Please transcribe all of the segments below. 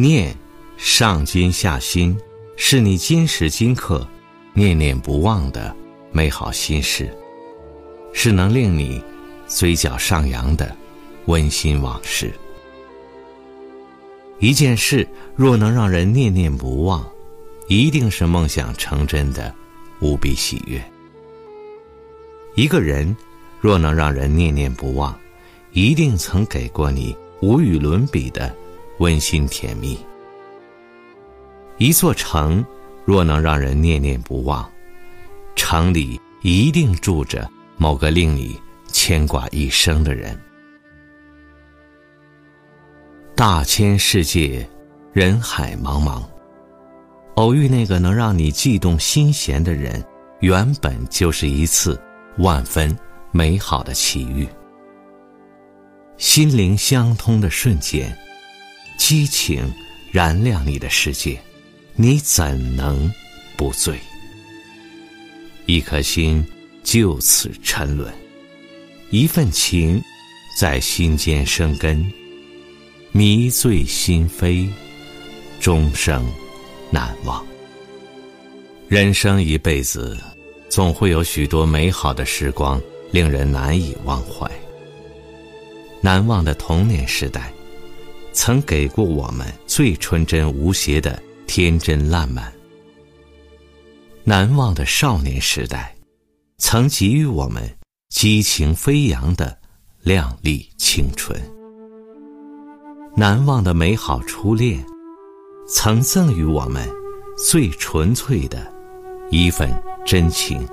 念，上筋下心，是你今时今刻念念不忘的美好心事，是能令你嘴角上扬的温馨往事。一件事若能让人念念不忘，一定是梦想成真的无比喜悦。一个人若能让人念念不忘，一定曾给过你无与伦比的。温馨甜蜜。一座城，若能让人念念不忘，城里一定住着某个令你牵挂一生的人。大千世界，人海茫茫，偶遇那个能让你悸动心弦的人，原本就是一次万分美好的奇遇。心灵相通的瞬间。激情燃亮你的世界，你怎能不醉？一颗心就此沉沦，一份情在心间生根，迷醉心扉，终生难忘。人生一辈子，总会有许多美好的时光令人难以忘怀。难忘的童年时代。曾给过我们最纯真无邪的天真烂漫，难忘的少年时代，曾给予我们激情飞扬的靓丽青春。难忘的美好初恋，曾赠予我们最纯粹的一份真情。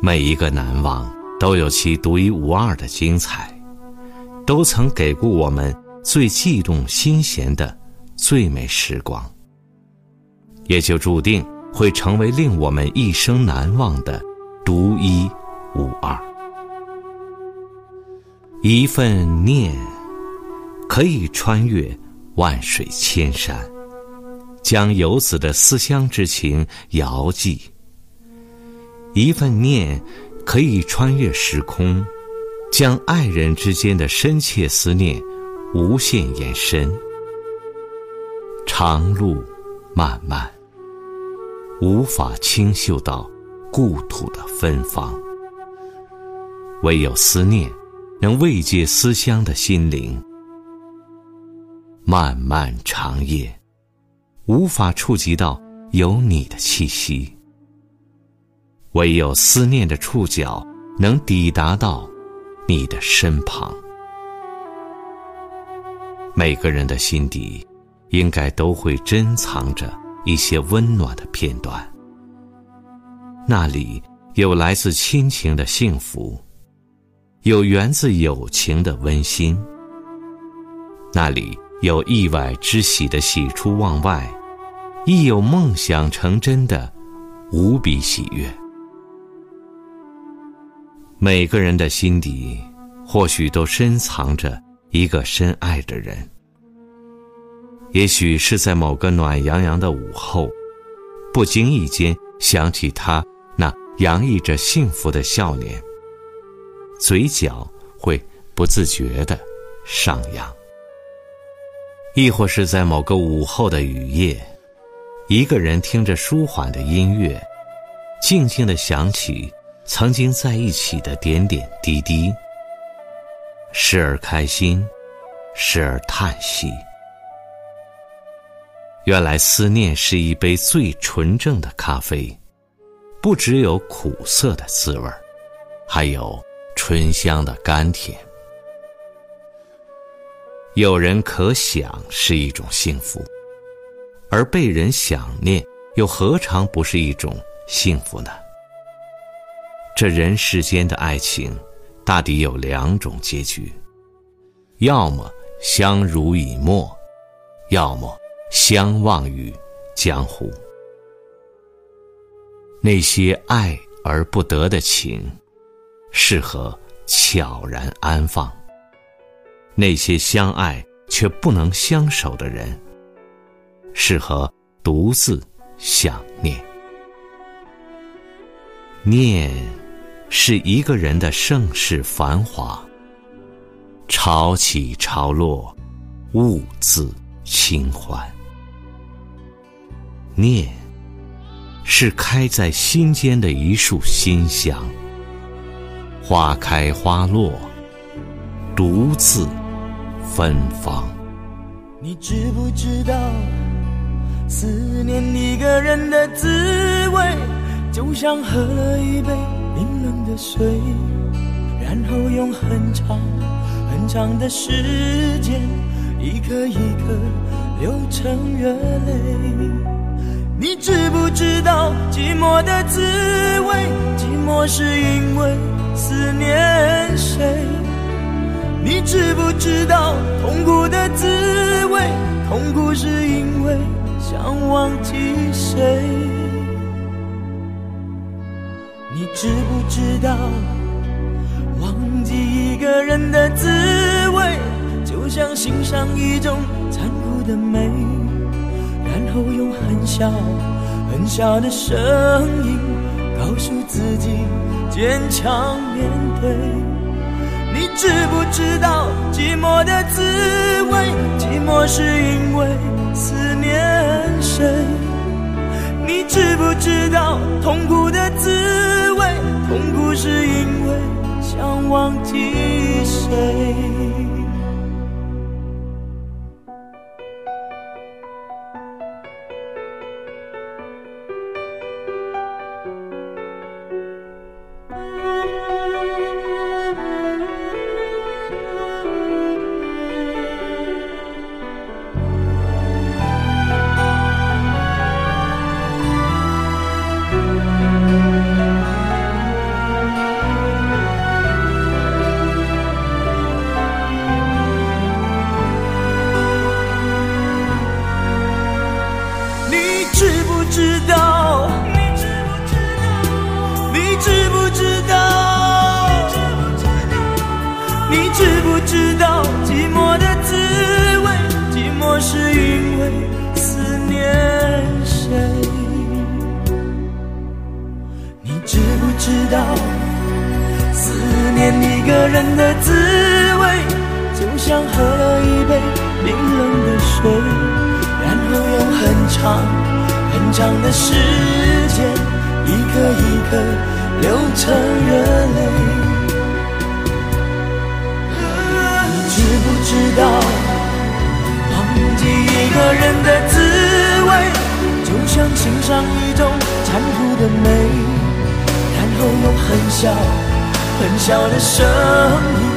每一个难忘都有其独一无二的精彩。都曾给过我们最悸动心弦的最美时光，也就注定会成为令我们一生难忘的独一无二。一份念，可以穿越万水千山，将游子的思乡之情遥寄；一份念，可以穿越时空。将爱人之间的深切思念无限延伸。长路漫漫，无法清嗅到故土的芬芳，唯有思念能慰藉思乡的心灵。漫漫长夜，无法触及到有你的气息，唯有思念的触角能抵达到。你的身旁，每个人的心底，应该都会珍藏着一些温暖的片段。那里有来自亲情的幸福，有源自友情的温馨。那里有意外之喜的喜出望外，亦有梦想成真的无比喜悦。每个人的心底，或许都深藏着一个深爱的人。也许是在某个暖洋洋的午后，不经意间想起他那洋溢着幸福的笑脸，嘴角会不自觉的上扬。亦或是在某个午后的雨夜，一个人听着舒缓的音乐，静静的想起。曾经在一起的点点滴滴，时而开心，时而叹息。原来思念是一杯最纯正的咖啡，不只有苦涩的滋味还有醇香的甘甜。有人可想是一种幸福，而被人想念又何尝不是一种幸福呢？这人世间的爱情，大抵有两种结局：要么相濡以沫，要么相忘于江湖。那些爱而不得的情，适合悄然安放；那些相爱却不能相守的人，适合独自想念。念。是一个人的盛世繁华，潮起潮落，兀自清欢。念，是开在心间的一束馨香，花开花落，独自芬芳。你知不知道，思念一个人的滋味，就像喝了一杯冰冷的水，然后用很长很长的时间，一颗一颗流成热泪。你知不知道寂寞的滋味？寂寞是因为思念谁？你知不知道痛苦的滋味？痛苦是因为想忘记谁？知不知道忘记一个人的滋味，就像欣赏一种残酷的美？然后用很小很小的声音告诉自己坚强面对。你知不知道寂寞的滋味？寂寞是因为思念谁？你知不知道痛苦忘记谁？知道寂寞的滋味，寂寞是因为思念谁？你知不知道思念一个人的滋味，就像喝了一杯冰冷的水，然后用很长很长的时间，一颗一颗流成热泪。的美，然后用很小很小的声音